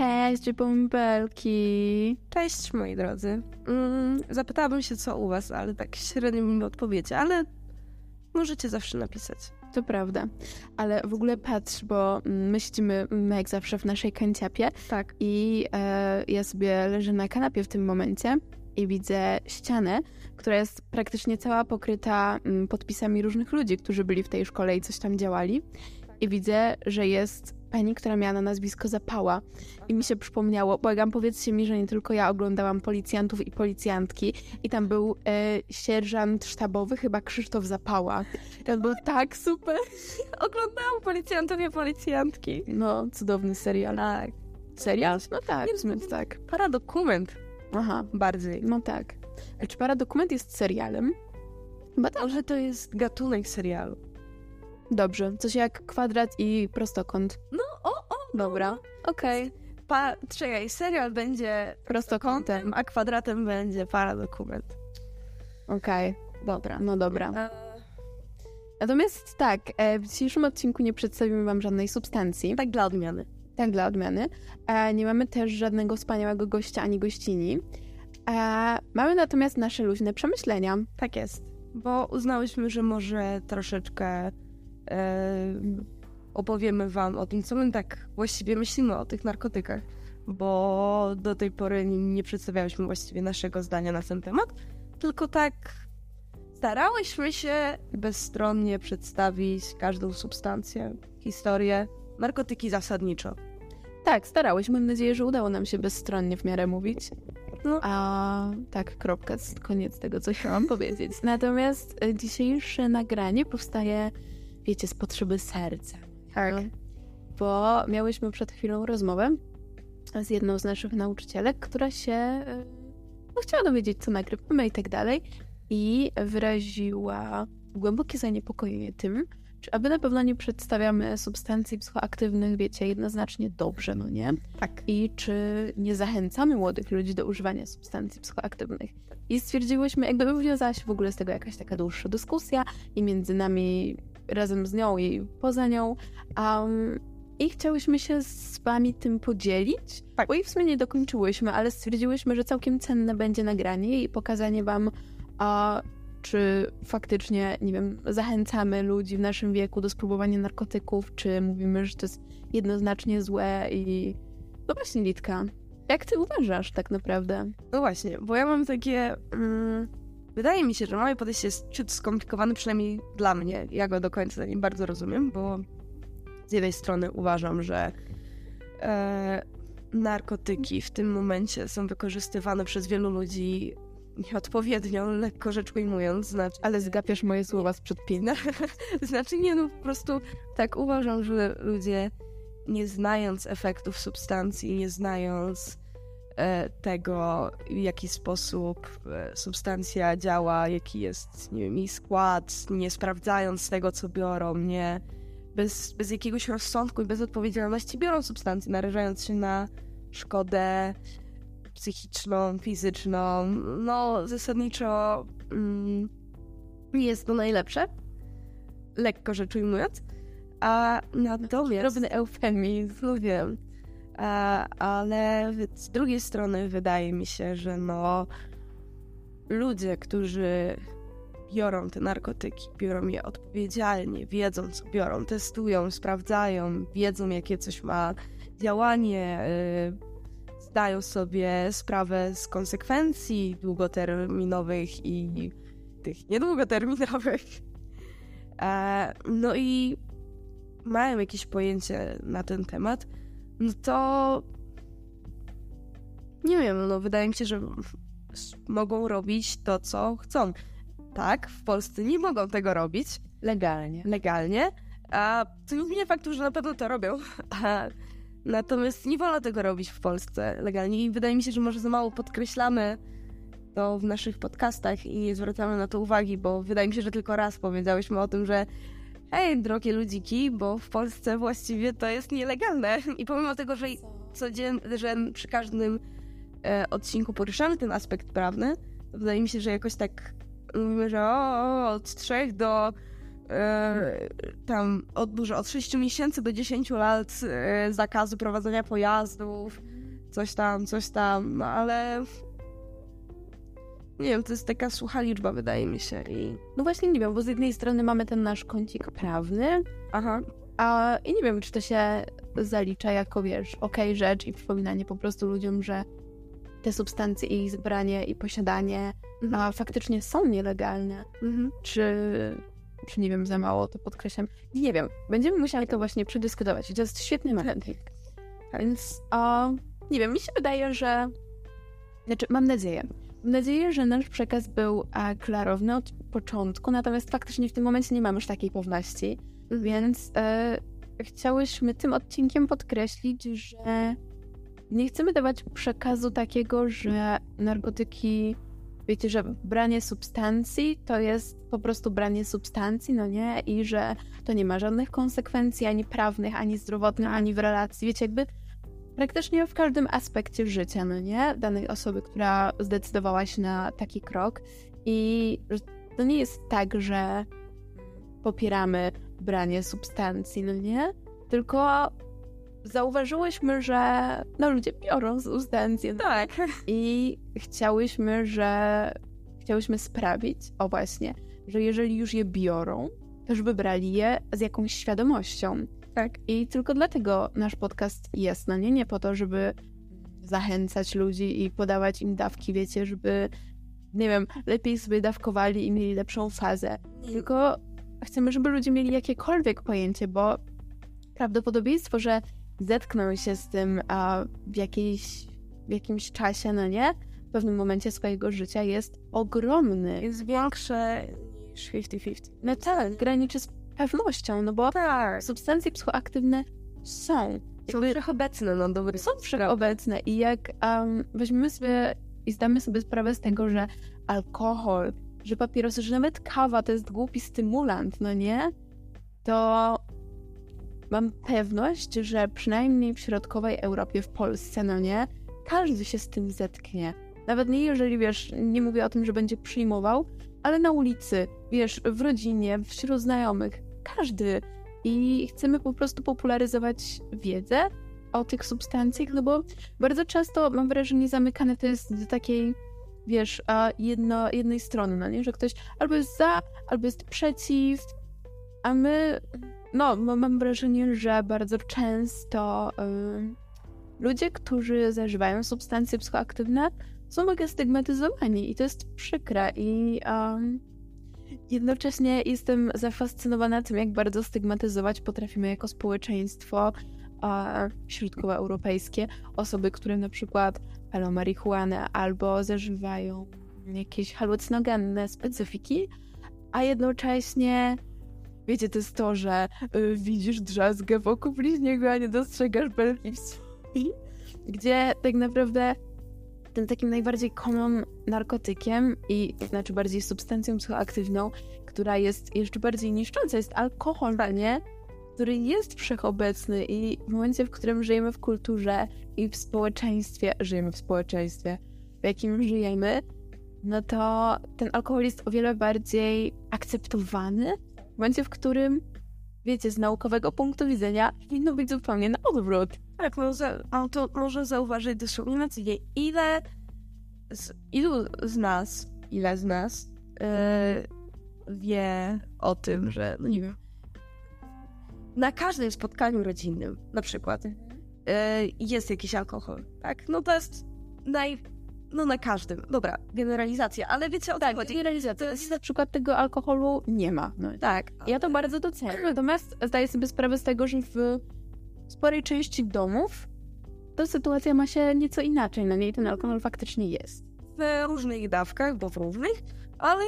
Cześć, bąbelki. Cześć, moi drodzy. Mm, zapytałabym się, co u was, ale tak średnio mi odpowiecie, ale możecie zawsze napisać. To prawda. Ale w ogóle patrz, bo my siedzimy mm, jak zawsze w naszej kanciapie. Tak. I e, ja sobie leżę na kanapie w tym momencie i widzę ścianę, która jest praktycznie cała pokryta mm, podpisami różnych ludzi, którzy byli w tej szkole i coś tam działali. I widzę, że jest pani, która miała na nazwisko Zapała. I mi się przypomniało, błagam, powiedzcie mi, że nie tylko ja oglądałam policjantów i policjantki. I tam był e, sierżant sztabowy, chyba Krzysztof Zapała. To był tak super. Oglądałam policjantów i policjantki. No, cudowny serial. Tak. Serial? No tak, w sumie tak. Paradokument Aha, bardziej. no tak. Ale czy Paradokument jest serialem? Chyba tak. Może to jest gatunek serialu. Dobrze, coś jak kwadrat i prostokąt. No, o, o, Dobra, okej. pa, czekaj, serial będzie Prostokątem. a kwadratem będzie paradokument. Okej, dobra, no dobra. E, Natomiast tak, e, w dzisiejszym odcinku nie przedstawimy wam żadnej substancji. tak dla odmiany. Tak, dla odmiany. E, nie mamy też żadnego wspaniałego gościa ani gościni. Mamy natomiast nasze luźne przemyślenia. Tak jest. Bo uznałyśmy, że może troszeczkę opowiemy wam o tym, co my tak właściwie myślimy o tych narkotykach. Bo do tej pory nie, przedstawiałyśmy właściwie naszego zdania na ten temat, tylko tak starałyśmy się bezstronnie przedstawić każdą substancję, historię, narkotyki zasadniczo. Tak, starałyśmy. Mam nadzieję, że udało nam się bezstronnie w miarę mówić. No. A tak, kropka, koniec tego, co chciałam powiedzieć. Natomiast e, dzisiejsze nagranie powstaje, wiecie, z potrzeby serca. Tak. No. Bo miałyśmy przed chwilą rozmowę z jedną z naszych nauczycielek, która się e, no, chciała dowiedzieć, co nagrywamy i tak dalej. I wyraziła głębokie zaniepokojenie tym, czy aby na pewno nie przedstawiamy substancji psychoaktywnych, wiecie, jednoznacznie dobrze, no nie? Tak. I czy nie zachęcamy młodych ludzi do używania substancji psychoaktywnych. I stwierdziłyśmy, jakby wywiązała się w ogóle z tego jakaś taka dłuższa dyskusja i między nami razem z nią i poza nią. Um, I chciałyśmy się z wami tym podzielić, Tak. bo i w sumie nie dokończyłyśmy, ale stwierdziłyśmy, że całkiem cenne będzie nagranie i pokazanie wam, a, czy faktycznie, nie wiem, zachęcamy ludzi w naszym wieku do spróbowania narkotyków, czy mówimy, że to jest jednoznacznie złe i... No właśnie, Litka, jak ty uważasz tak naprawdę? No właśnie, bo ja mam takie. Mm, wydaje mi się, że moje podejście jest ciut skomplikowane, przynajmniej dla mnie. Ja go do końca nie bardzo rozumiem, bo z jednej strony uważam, że e, narkotyki w tym momencie są wykorzystywane przez wielu ludzi nieodpowiednio, lekko rzecz ujmując. Znaczy, Ale zgapiasz moje słowa sprzed pięć. znaczy nie, no po prostu tak uważam, że ludzie nie znając efektów substancji, nie znając tego, w jaki sposób e, substancja działa, jaki jest, nie wiem, jej skład, nie sprawdzając tego, co biorą, nie bez, bez jakiegoś rozsądku i bez odpowiedzialności biorą substancje, narażając się na szkodę psychiczną, fizyczną. No, zasadniczo mm, jest to najlepsze, lekko rzecz ujmując. A natomiast... Drobny eufemizm. No wiem. A, ale z drugiej strony wydaje mi się, że no ludzie, którzy biorą te narkotyki, biorą je odpowiedzialnie, wiedzą co biorą, testują, sprawdzają, wiedzą jakie coś ma działanie, y, zdają sobie sprawę z konsekwencji długoterminowych i tych niedługoterminowych. E, no i mają jakieś pojęcie na ten temat, no to nie wiem, no wydaje mi się, że mogą robić to, co chcą. Tak, w Polsce nie mogą tego robić Legalnie. legalnie, a to nie zmienia faktu, że na pewno to robią. A, natomiast nie wolno tego robić w Polsce legalnie i wydaje mi się, że może za mało podkreślamy to w naszych podcastach i nie zwracamy na to uwagi, bo wydaje mi się, że tylko raz powiedziałyśmy o tym, że hej, drogie ludziki, bo w Polsce właściwie to jest nielegalne. I pomimo tego, że codziennie, że przy każdym e, odcinku poruszamy ten aspekt prawny, wydaje mi się, że jakoś tak mówimy, że o, od trzech do e, tam od dużo, od 6 miesięcy do 10 lat e, zakazu prowadzenia pojazdów, coś tam, coś tam, ale nie wiem, to jest taka sucha liczba, wydaje mi się. I... No właśnie nie wiem, bo z jednej strony mamy ten nasz kącik prawny, Aha. a i nie wiem, czy to się zalicza jako, wiesz, okej okay rzecz i przypominanie po prostu ludziom, że te substancje i ich zbranie i posiadanie mhm. a faktycznie są nielegalne. Mhm. Czy, czy nie wiem, za mało to podkreślam. Nie wiem, będziemy musieli to właśnie przedyskutować to jest świetny moment. Więc o, nie wiem, mi się wydaje, że znaczy mam nadzieję, Mam nadzieję, że nasz przekaz był a, klarowny od początku, natomiast faktycznie w tym momencie nie mamy już takiej pewności, więc e, chciałyśmy tym odcinkiem podkreślić, że nie chcemy dawać przekazu takiego, że narkotyki, wiecie, że branie substancji to jest po prostu branie substancji, no nie? I że to nie ma żadnych konsekwencji ani prawnych, ani zdrowotnych, ani w relacji. Wiecie, jakby praktycznie w każdym aspekcie życia, no nie? Danej osoby, która zdecydowała się na taki krok. I to nie jest tak, że popieramy branie substancji, no nie? Tylko zauważyłyśmy, że no ludzie biorą substancje. No. Tak. I chciałyśmy, że chciałyśmy sprawić, o właśnie, że jeżeli już je biorą, to żeby brali je z jakąś świadomością. Tak. I tylko dlatego nasz podcast jest, no nie, nie po to, żeby zachęcać ludzi i podawać im dawki, wiecie, żeby, nie wiem, lepiej sobie dawkowali i mieli lepszą fazę. Tylko chcemy, żeby ludzie mieli jakiekolwiek pojęcie, bo prawdopodobieństwo, że zetkną się z tym a, w, jakiejś, w jakimś czasie, no nie, w pewnym momencie swojego życia jest ogromny. Jest większe niż 50-50. No tak, graniczy z pewnością, no bo tak. substancje psychoaktywne są. Są wszechobecne, no dobry. Są wszechobecne i jak um, weźmiemy sobie i zdamy sobie sprawę z tego, że alkohol, że papierosy, że nawet kawa to jest głupi stymulant, no nie? To mam pewność, że przynajmniej w środkowej Europie, w Polsce, no nie? Każdy się z tym zetknie. Nawet nie jeżeli, wiesz, nie mówię o tym, że będzie przyjmował, ale na ulicy, wiesz, w rodzinie, wśród znajomych każdy. I chcemy po prostu popularyzować wiedzę o tych substancjach, no bo bardzo często mam wrażenie, zamykane to jest do takiej, wiesz, jedno, jednej strony, no nie? Że ktoś albo jest za, albo jest przeciw, a my, no, mam wrażenie, że bardzo często ludzie, którzy zażywają substancje psychoaktywne, są mega stygmatyzowani i to jest przykre i um, Jednocześnie jestem zafascynowana tym, jak bardzo stygmatyzować potrafimy jako społeczeństwo a, środkowoeuropejskie osoby, które na przykład palą marihuanę albo zażywają jakieś halucynogenne specyfiki, a jednocześnie wiecie, to jest to, że y, widzisz drzazgę wokół bliźniego, a nie dostrzegasz belki w gdzie tak naprawdę tym takim najbardziej common narkotykiem i znaczy bardziej substancją psychoaktywną, która jest jeszcze bardziej niszcząca, jest alkohol, nie? Który jest wszechobecny i w momencie, w którym żyjemy w kulturze i w społeczeństwie, żyjemy w społeczeństwie, w jakim żyjemy, no to ten alkohol jest o wiele bardziej akceptowany. W momencie, w którym, wiecie, z naukowego punktu widzenia powinno być zupełnie na odwrót. Tak, no, za, to może zauważyć co ile z, ilu z nas, ile z nas yy, wie o tym, że, no nie wiem, na każdym spotkaniu rodzinnym, na przykład, yy, jest jakiś alkohol, tak? No to jest naj... No na każdym. Dobra, generalizacja, ale wiecie o tak, chodzi. generalizacja. To jest na przykład tego alkoholu nie ma. No. Tak. Ja to bardzo doceniam. Natomiast zdaję sobie sprawę z tego, że w sporej części domów to sytuacja ma się nieco inaczej. Na niej ten alkohol faktycznie jest. W różnych dawkach, bo w różnych, ale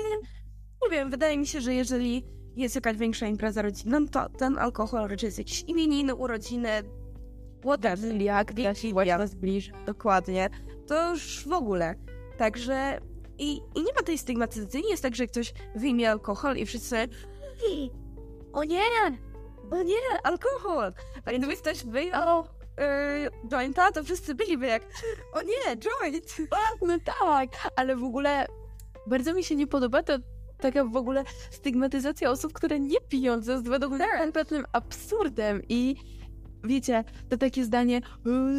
nie wiem, wydaje mi się, że jeżeli jest jakaś większa impreza rodzinna, no to ten alkohol raczej jest jakieś imieniny, urodziny, whatever. Jak się zbliża. Dokładnie. To już w ogóle. Także i, i nie ma tej stygmatyzacji. Nie jest tak, że ktoś wyjmie alkohol i wszyscy o nie, o nie, alkohol. A gdyby ktoś wyjął yy, jointa, to wszyscy byliby jak o nie, joint. No tak, ale w ogóle bardzo mi się nie podoba to taka w ogóle stygmatyzacja osób, które nie piją, co jest według mnie kompletnym absurdem i wiecie, to takie zdanie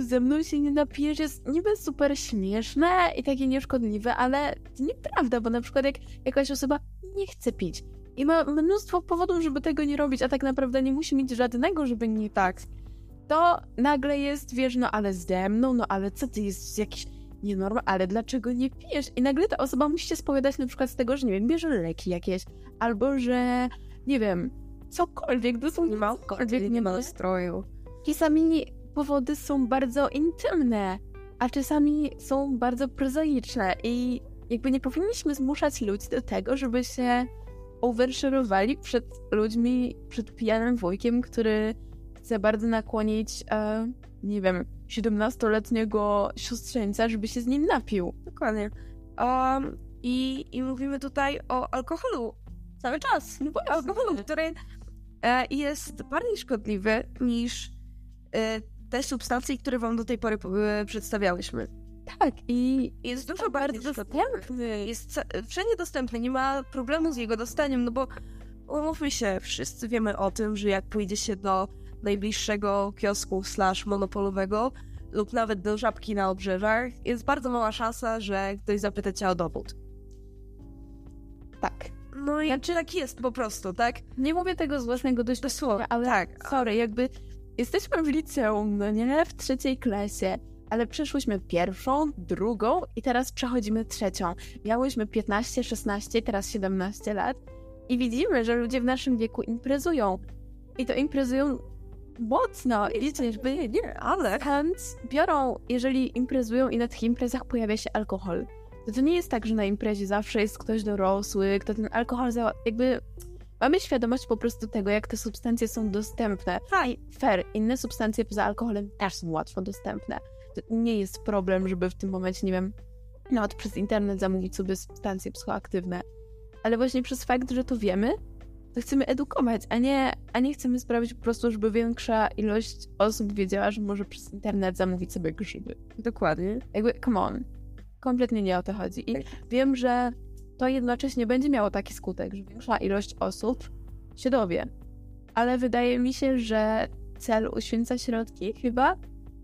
ze mną się nie napijesz jest niby super śmieszne i takie nieszkodliwe, ale to nieprawda, bo na przykład jak jakaś osoba nie chce pić i ma mnóstwo powodów, żeby tego nie robić, a tak naprawdę nie musi mieć żadnego, żeby nie tak, to nagle jest, wiesz, no ale ze mną, no ale co ty, jest jakiś nienorma, ale dlaczego nie pijesz? I nagle ta osoba musi się spowiadać na przykład z tego, że nie wiem, bierze leki jakieś, albo że, nie wiem, cokolwiek, dosłownie Nie ma cokolwiek, nie ma nastroju. Czasami powody są bardzo intymne, a czasami są bardzo prozaiczne i jakby nie powinniśmy zmuszać ludzi do tego, żeby się oversharowali przed ludźmi, przed pijanym wujkiem, który chce bardzo nakłonić, e, nie wiem, 17-letniego siostrzeńca, żeby się z nim napił. Dokładnie. Um, i, I mówimy tutaj o alkoholu cały czas. No. Alkoholu, który e, jest bardziej szkodliwy niż te substancje, które wam do tej pory e, przedstawiałyśmy. Tak, i Jest dużo bardziej dostępny. Jest ca- wszędzie dostępny, nie ma problemu z jego dostaniem, no bo umówmy się, wszyscy wiemy o tym, że jak pójdzie się do najbliższego kiosku slash monopolowego lub nawet do żabki na obrzeżach, jest bardzo mała szansa, że ktoś zapyta cię o dowód. Tak. No i Znaczy- tak jest po prostu, tak? Nie mówię tego z własnego doświadczenia, ale tak. sorry, jakby jesteśmy w liceum, no nie? W trzeciej klasie, ale przeszłyśmy pierwszą, drugą i teraz przechodzimy trzecią. Miałyśmy 15, 16, teraz 17 lat i widzimy, że ludzie w naszym wieku imprezują. I to imprezują mocno. I jakby Nie, ale... skąd biorą, jeżeli imprezują i na tych imprezach pojawia się alkohol. To to nie jest tak, że na imprezie zawsze jest ktoś dorosły, kto ten alkohol za... jakby... Mamy świadomość po prostu tego, jak te substancje są dostępne. I fair, inne substancje poza alkoholem też są łatwo dostępne. To nie jest problem, żeby w tym momencie, nie wiem, nawet przez internet zamówić sobie substancje psychoaktywne. Ale właśnie przez fakt, że to wiemy, to chcemy edukować, a nie, a nie chcemy sprawić po prostu, żeby większa ilość osób wiedziała, że może przez internet zamówić sobie grzyby. Dokładnie. Jakby, come on. Kompletnie nie o to chodzi. I wiem, że to jednocześnie będzie miało taki skutek, że większa ilość osób się dowie. Ale wydaje mi się, że cel uświęca środki chyba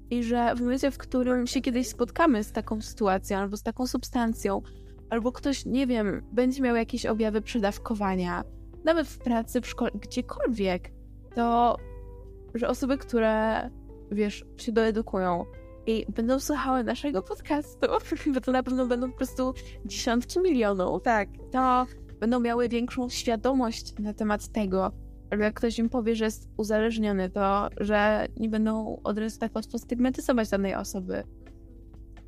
i że w momencie, w którym się kiedyś spotkamy z taką sytuacją albo z taką substancją, albo ktoś, nie wiem, będzie miał jakieś objawy przedawkowania, nawet w pracy, w szkole, gdziekolwiek, to że osoby, które, wiesz, się doedukują i będą słuchały naszego podcastu, bo to na pewno będą po prostu dziesiątki milionów, Tak. to będą miały większą świadomość na temat tego, albo jak ktoś im powie, że jest uzależniony, to że nie będą od razu tak łatwo stygmatyzować danej osoby.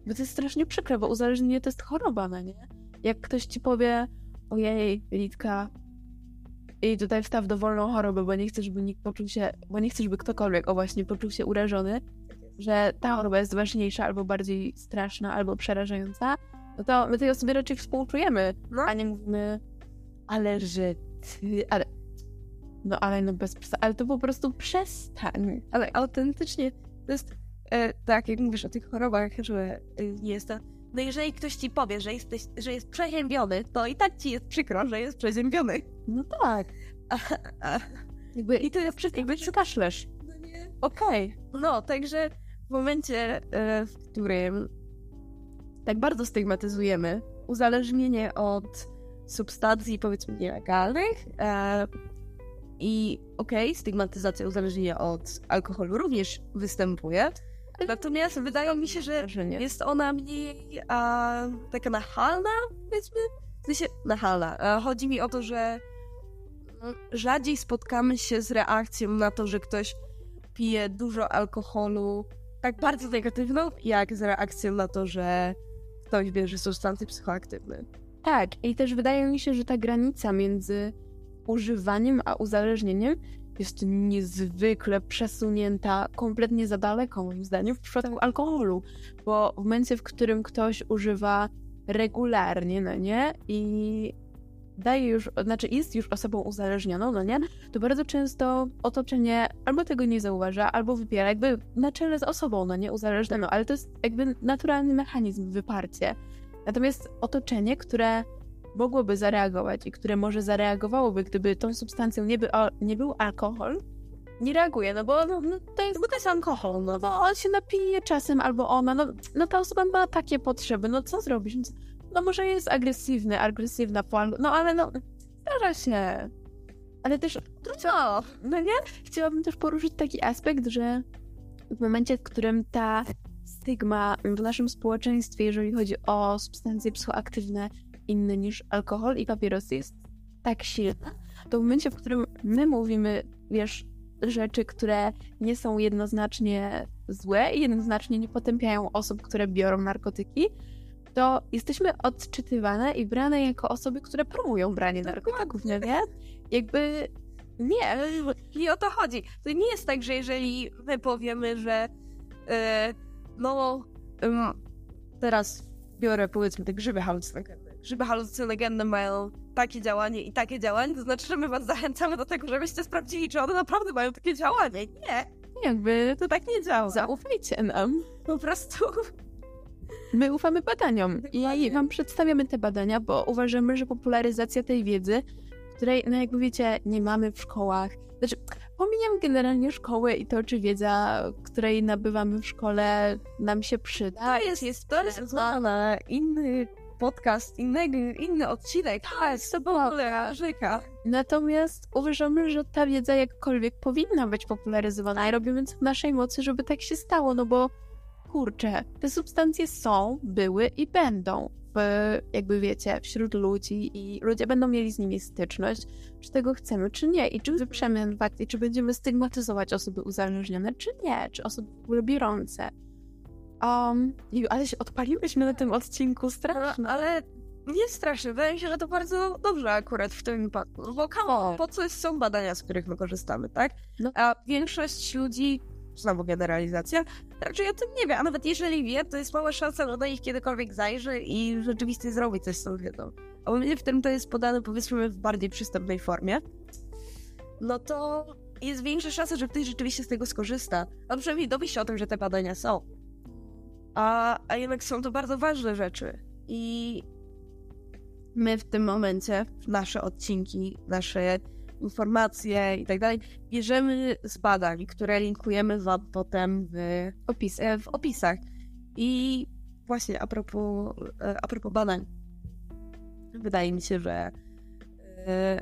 Bo to jest strasznie przykre, bo uzależnienie to jest choroba, no nie? Jak ktoś ci powie, ojej, Litka, i tutaj wstaw dowolną chorobę, bo nie chcę, żeby nikt poczuł się, bo nie chcę, żeby ktokolwiek, o właśnie, poczuł się urażony, że ta choroba jest ważniejsza, albo bardziej straszna, albo przerażająca, no to my tej osobie raczej współczujemy, No. a nie mówimy, ale że ty, ale... No ale no bez przesady, ale to po prostu przestań. Ale autentycznie to jest e, tak, jak mówisz o tych chorobach, że nie jest to. No jeżeli ktoś ci powie, że, jesteś, że jest przeziębiony, to i tak ci jest przykro, że jest przeziębiony. No tak. A, a, Jakby, I to jest przy, jakby przykaszlesz. no nie. Okej. No, także w momencie, e, w którym tak bardzo stygmatyzujemy uzależnienie od substancji, powiedzmy, nielegalnych e, i okej, stygmatyzacja uzależnienia od alkoholu również występuje, natomiast wydaje mi się, że jest ona mniej a, taka nachalna, powiedzmy. W sensie nachalna. A, chodzi mi o to, że mm, rzadziej spotkamy się z reakcją na to, że ktoś pije dużo alkoholu, tak bardzo negatywną, jak z reakcją na to, że ktoś bierze substancje psychoaktywne. Tak, i też wydaje mi się, że ta granica między używaniem a uzależnieniem jest niezwykle przesunięta kompletnie za daleko, moim zdaniem, w przypadku alkoholu. Bo w momencie, w którym ktoś używa regularnie, no nie? I daje już, znaczy jest już osobą uzależnioną, no nie? To bardzo często otoczenie albo tego nie zauważa, albo wypiera jakby na czele z osobą, no nie? Uzależnioną, ale to jest jakby naturalny mechanizm, wyparcie. Natomiast otoczenie, które mogłoby zareagować i które może zareagowałoby, gdyby tą substancją nie, by, nie był alkohol, nie reaguje, no bo no, no to jest... No bo to jest alkohol, no. No bo on się napije czasem albo ona, no, no ta osoba ma takie potrzeby, no co zrobisz? No może jest agresywny, agresywna po no ale no zdarza się. Ale też, co? No nie? Chciałabym też poruszyć taki aspekt, że w momencie, w którym ta stygma w naszym społeczeństwie, jeżeli chodzi o substancje psychoaktywne inne niż alkohol i papierosy jest tak silna, to w momencie, w którym my mówimy, wiesz, rzeczy, które nie są jednoznacznie złe i jednoznacznie nie potępiają osób, które biorą narkotyki, to jesteśmy odczytywane i brane jako osoby, które promują branie narkotyków, nie? nie? Jakby nie, nie o to chodzi. To nie jest tak, że jeżeli my powiemy, że yy, no teraz biorę powiedzmy te grzyby halucynogenne. Grzyby halucynogenne mają takie działanie i takie działanie, to znaczy, że my was zachęcamy do tego, żebyście sprawdzili, czy one naprawdę mają takie działanie. Nie. Jakby to tak nie działa. Zaufajcie nam. Po prostu. My ufamy badaniom Dokładnie. i wam przedstawiamy te badania, bo uważamy, że popularyzacja tej wiedzy, której, no jakby wiecie, nie mamy w szkołach. Znaczy, pomijam generalnie szkoły i to, czy wiedza, której nabywamy w szkole, nam się przyda. To jest, jest to jest na inny podcast, inny, inny odcinek. Tak, to była rzeka. Natomiast uważamy, że ta wiedza jakkolwiek powinna być popularyzowana i robimy co w naszej mocy, żeby tak się stało, no bo kurczę, te substancje są, były i będą w, jakby wiecie, wśród ludzi i ludzie będą mieli z nimi styczność, czy tego chcemy, czy nie, i czy wyprzemy fakt, i czy będziemy stygmatyzować osoby uzależnione, czy nie, czy osoby w ogóle biorące. Um, ale się odpaliłyśmy na tym odcinku strasznie. No, ale nie strasznie. Wydaje mi się, że to bardzo dobrze akurat w tym wypadku. Bo come po co są badania, z których my korzystamy, tak? No. A większość ludzi, znowu generalizacja, raczej o tym nie wie. A nawet jeżeli wie, to jest mała szansa, że do nich kiedykolwiek zajrzy i rzeczywiście zrobi coś z tą wiedzą. A momencie, w którym to jest podane, powiedzmy, w bardziej przystępnej formie, no to jest większa szansa, że ktoś rzeczywiście z tego skorzysta. A przynajmniej dowie się o tym, że te badania są. A, a jednak są to bardzo ważne rzeczy. I my w tym momencie, nasze odcinki, nasze informacje i tak dalej, bierzemy z badań, które linkujemy wam potem w, opis, e, w opisach. I właśnie a propos, e, a propos badań, wydaje mi się, że e,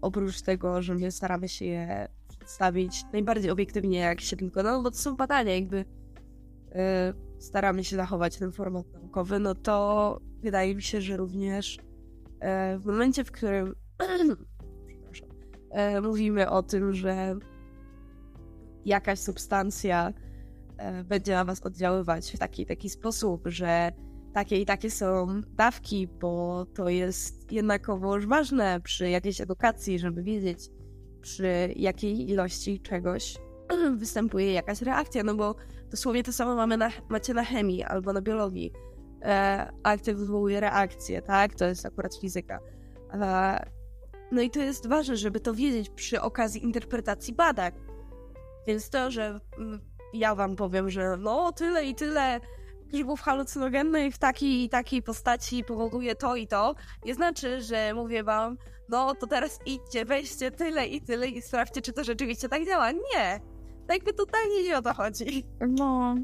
oprócz tego, że my staramy się je przedstawić najbardziej obiektywnie, jak się tylko da, no bo to są badania, jakby staramy się zachować ten format naukowy, no to wydaje mi się, że również w momencie, w którym e, mówimy o tym, że jakaś substancja e, będzie na was oddziaływać w taki taki sposób, że takie i takie są dawki, bo to jest jednakowoż ważne przy jakiejś edukacji, żeby wiedzieć, przy jakiej ilości czegoś występuje jakaś reakcja, no bo dosłownie to samo mamy na, macie na chemii albo na biologii. E, aktyw wywołuje reakcję, tak? To jest akurat fizyka. E, no i to jest ważne, żeby to wiedzieć przy okazji interpretacji badań. Więc to, że mm, ja wam powiem, że no tyle i tyle grzybów halucynogennych w takiej i takiej postaci powoduje to i to, nie znaczy, że mówię wam, no to teraz idźcie, weźcie tyle i tyle i sprawdźcie, czy to rzeczywiście tak działa. Nie! Tak jakby totalnie nie o to chodzi. No.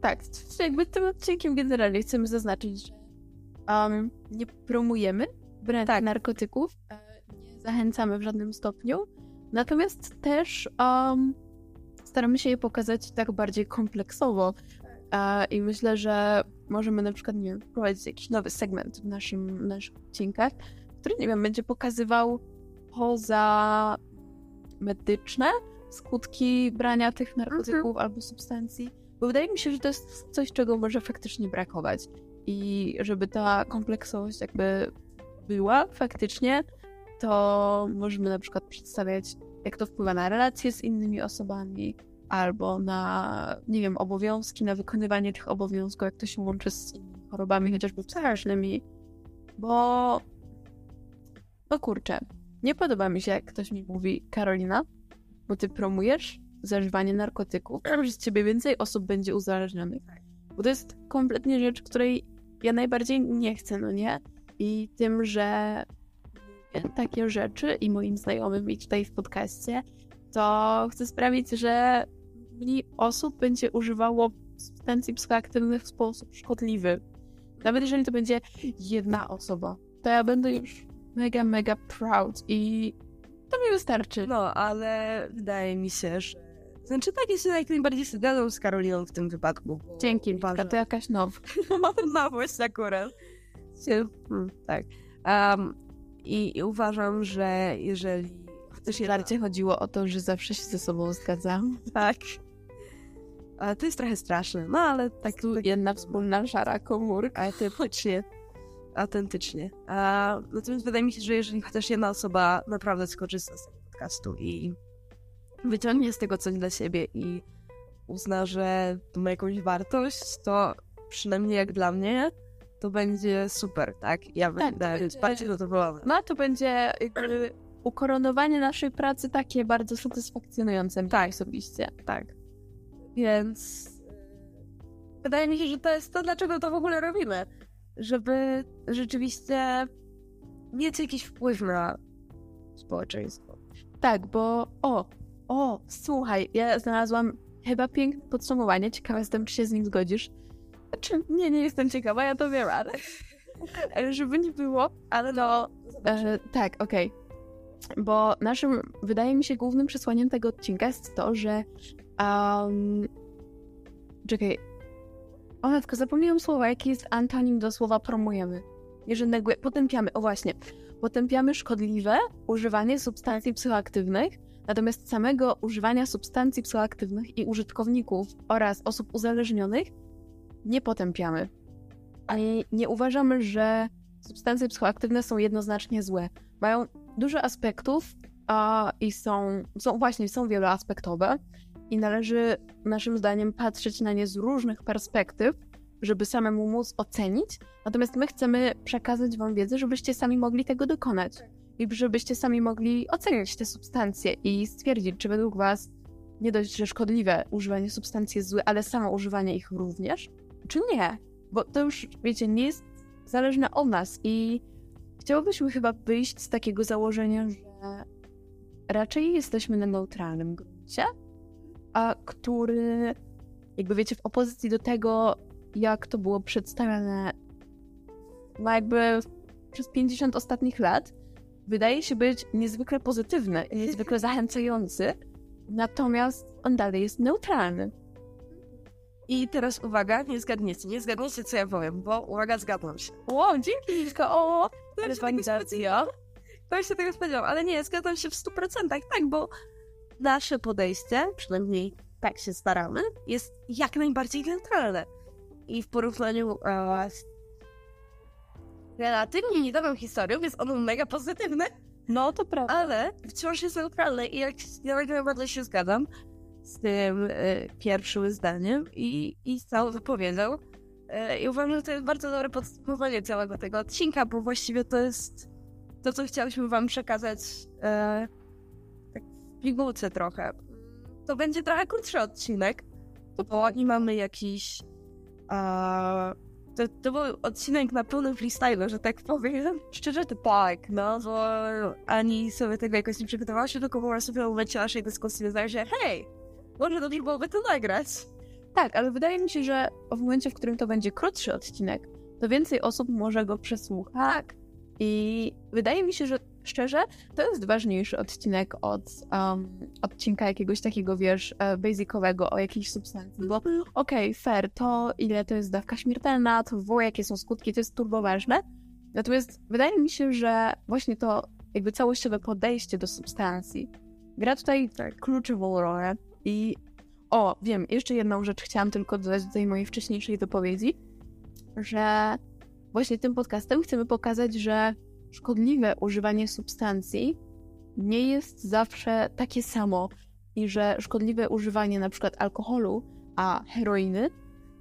Tak, jakby tym odcinkiem generalnie chcemy zaznaczyć, że um, nie promujemy brania tak. narkotyków, e, nie zachęcamy w żadnym stopniu, natomiast też um, staramy się je pokazać tak bardziej kompleksowo. E, I myślę, że możemy na przykład, nie wiem, wprowadzić jakiś nowy segment w naszym, naszych odcinkach, który, nie wiem, będzie pokazywał poza medyczne skutki brania tych narkotyków mhm. albo substancji, bo wydaje mi się, że to jest coś, czego może faktycznie brakować. I żeby ta kompleksowość jakby była faktycznie, to możemy na przykład przedstawiać, jak to wpływa na relacje z innymi osobami, albo na, nie wiem, obowiązki, na wykonywanie tych obowiązków, jak to się łączy z chorobami, chociażby psychicznymi, bo no kurczę, nie podoba mi się, jak ktoś mi mówi, Karolina, bo ty promujesz zażywanie narkotyków, że z ciebie więcej osób będzie uzależnionych. Bo to jest kompletnie rzecz, której ja najbardziej nie chcę, no nie? I tym, że takie rzeczy i moim znajomym i tutaj w podcaście, to chcę sprawić, że mniej osób będzie używało substancji psychoaktywnych w sposób szkodliwy. Nawet jeżeli to będzie jedna osoba, to ja będę już mega, mega proud i to mi wystarczy. No, ale wydaje mi się, że... Znaczy tak, jest jak najbardziej zgadzam z Karoliną w tym wypadku. Dzięki, uważam... to jakaś now. Nowość akurat. Hmm, tak. Um, i, I uważam, że jeżeli... Chociaż bardziej chodziło o to, że zawsze się ze sobą zgadzam. Tak. Ale to jest trochę straszne, no ale tak... Tu tak... jedna wspólna szara komórka. Autentycznie. Autentycznie. A, natomiast wydaje mi się, że jeżeli chociaż jedna osoba naprawdę skorzysta z tego podcastu i wyciągnie z tego coś dla siebie i uzna, że to ma jakąś wartość, to przynajmniej jak dla mnie, to będzie super, tak? Ja tak, będę będzie... bardziej zadowolona. No to będzie jakby ukoronowanie naszej pracy takie bardzo satysfakcjonujące. Tak, osobiście. Tak. Więc e, wydaje mi się, że to jest to, dlaczego to w ogóle robimy. Żeby rzeczywiście mieć jakiś wpływ na społeczeństwo. Tak, bo o, o, słuchaj, ja znalazłam chyba piękne podsumowanie. Ciekawa jestem, czy się z nim zgodzisz. Znaczy, nie, nie jestem ciekawa, ja to wiem, ale żeby nie było, ale no... E, tak, okej. Okay. Bo naszym, wydaje mi się, głównym przesłaniem tego odcinka jest to, że um, czekaj, o tylko zapomniałam słowa, jaki jest antonim do słowa promujemy. Jeżeli neguje, potępiamy, o właśnie, potępiamy szkodliwe używanie substancji psychoaktywnych, natomiast samego używania substancji psychoaktywnych i użytkowników oraz osób uzależnionych nie potępiamy. Ani nie uważamy, że substancje psychoaktywne są jednoznacznie złe. Mają dużo aspektów a, i są, są właśnie są wieloaspektowe i należy naszym zdaniem patrzeć na nie z różnych perspektyw, żeby samemu móc ocenić. Natomiast my chcemy przekazać Wam wiedzę, żebyście sami mogli tego dokonać i żebyście sami mogli ocenić te substancje i stwierdzić, czy według Was nie dość, że szkodliwe używanie substancji jest złe, ale samo używanie ich również, czy nie. Bo to już, wiecie, nie jest zależne od nas i chciałobyśmy chyba wyjść z takiego założenia, że raczej jesteśmy na neutralnym gruncie, a który, jakby wiecie, w opozycji do tego, jak to było przedstawiane, no jakby przez 50 ostatnich lat, wydaje się być niezwykle pozytywny, niezwykle zachęcający, natomiast on dalej jest neutralny. I teraz uwaga, nie zgadniecie, nie zgadniecie, co ja powiem, bo uwaga, zgadłam się. Wow, dzięki Liczka, o! Rywalizacja. Ktoś się tego spodziewał, ale nie, zgadzam się w 100%, tak, bo nasze podejście, przynajmniej tak się staramy, jest jak najbardziej neutralne. I w porównaniu e, z relatywnie niedawną historią jest ono mega pozytywne. No, to prawda. Ale wciąż jest neutralne i jak ja najbardziej się zgadzam z tym e, pierwszym zdaniem i, i całą wypowiedzią. E, I uważam, że to jest bardzo dobre podsumowanie całego tego odcinka, bo właściwie to jest to, co chciałyśmy wam przekazać e, tak w pigułce trochę. To będzie trochę krótszy odcinek, bo nie mamy jakiś... E, to, to był odcinek na pełnym freestyle, że tak powiem. Szczerze to tak, no, bo ani sobie tego jakoś nie przygotowała się, tylko po prostu w momencie naszej dyskusji zdaje się, hej, może dobrze byłoby to nagrać. Tak, ale wydaje mi się, że w momencie, w którym to będzie krótszy odcinek, to więcej osób może go przesłuchać. Tak. I wydaje mi się, że szczerze, to jest ważniejszy odcinek od um, odcinka jakiegoś takiego, wiesz, e, basicowego o jakiejś substancji, bo okej, okay, fair, to ile to jest dawka śmiertelna, to wywołuje, jakie są skutki, to jest turbo ważne. Natomiast wydaje mi się, że właśnie to jakby całościowe podejście do substancji gra tutaj tak, kluczową rolę i o, wiem, jeszcze jedną rzecz chciałam tylko dodać do tej mojej wcześniejszej wypowiedzi, że właśnie tym podcastem chcemy pokazać, że szkodliwe używanie substancji nie jest zawsze takie samo i że szkodliwe używanie na przykład alkoholu, a heroiny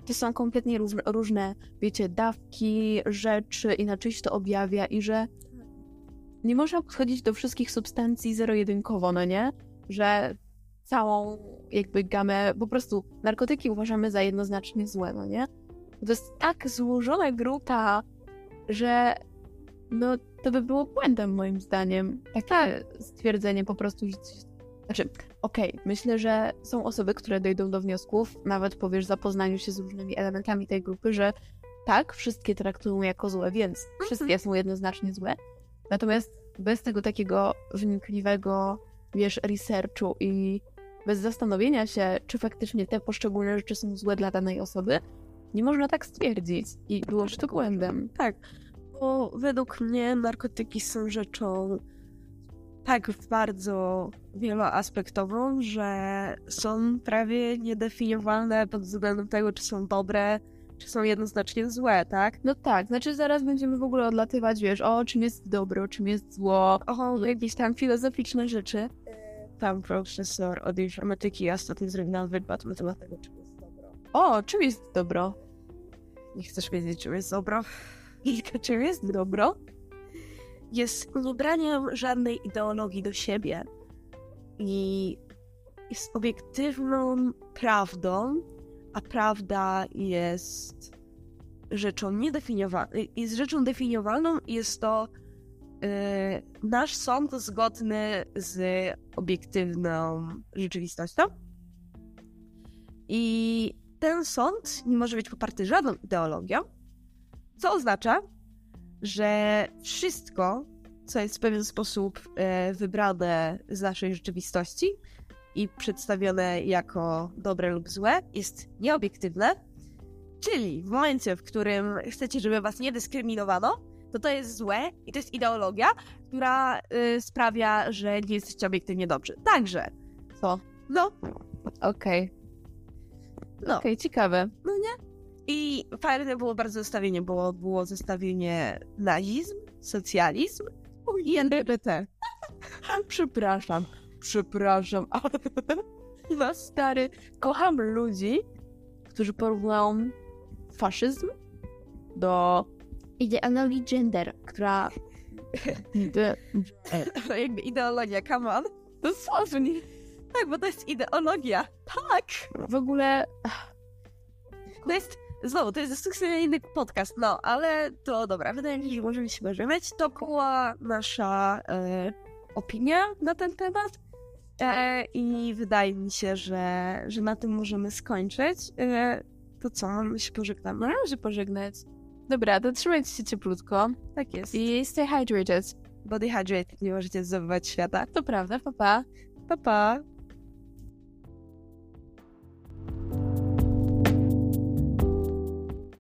to są kompletnie różne, różne, wiecie, dawki, rzeczy, inaczej się to objawia i że nie można podchodzić do wszystkich substancji zero-jedynkowo, no nie? Że całą jakby gamę, po prostu narkotyki uważamy za jednoznacznie złe, no nie? To jest tak złożona grupa, że no to by było błędem moim zdaniem. Takie Tak. stwierdzenie po prostu, że coś... Znaczy, okej, myślę, że są osoby, które dojdą do wniosków, nawet po wiesz, zapoznaniu się z różnymi elementami tej grupy, że tak, wszystkie traktują jako złe, więc wszystkie są jednoznacznie złe. Natomiast bez tego takiego wnikliwego, wiesz, researchu i bez zastanowienia się, czy faktycznie te poszczególne rzeczy są złe dla danej osoby, nie można tak stwierdzić. I byłoby to błędem. Tak, bo według mnie narkotyki są rzeczą tak bardzo wieloaspektową, że są prawie niedefiniowalne pod względem tego, czy są dobre, czy są jednoznacznie złe, tak? No tak, znaczy zaraz będziemy w ogóle odlatywać, wiesz, o czym jest dobro, czym jest zło, O, jakieś tam filozoficzne rzeczy. Tam profesor od informatyki ostatnio zrobił wypad na temat tego, czym jest dobro. O, czym jest dobro? Nie chcesz wiedzieć, czym jest dobro? Kilka, czym jest dobro? Jest niebraniem żadnej ideologii do siebie i jest obiektywną prawdą, a prawda jest rzeczą niedefiniowalną, jest rzeczą definiowalną i jest to nasz sąd zgodny z obiektywną rzeczywistością. I ten sąd nie może być poparty żadną ideologią, co oznacza, że wszystko, co jest w pewien sposób e, wybrane z naszej rzeczywistości i przedstawione jako dobre lub złe, jest nieobiektywne. Czyli w momencie, w którym chcecie, żeby was nie dyskryminowano, to to jest złe i to jest ideologia, która y, sprawia, że nie jesteście obiektywnie dobrzy. Także, Co? no, Okej, no. okej, ciekawe. I fajne było bardzo zestawienie, bo było zestawienie nazizm, socjalizm i LGBT. Przepraszam, przepraszam, ale no stary, kocham ludzi, którzy porównują faszyzm do ideologii gender, która... To jakby ideologia, come on. Dosłownie. Tak, bo to jest ideologia. Tak! W ogóle To jest, znowu, to jest dyskusyjny podcast, no, ale to dobra, wydaje mi się, że możemy się pożegnać. To była nasza e, opinia na ten temat. E, I wydaje mi się, że, że na tym możemy skończyć. E, to co, my się pożegnamy? należy pożegnać. Dobra, to trzymajcie się cieplutko Tak jest. i stay hydrated. Body hydrated, nie możecie zdobywać świata. To prawda, papa. Pa. Pa, pa!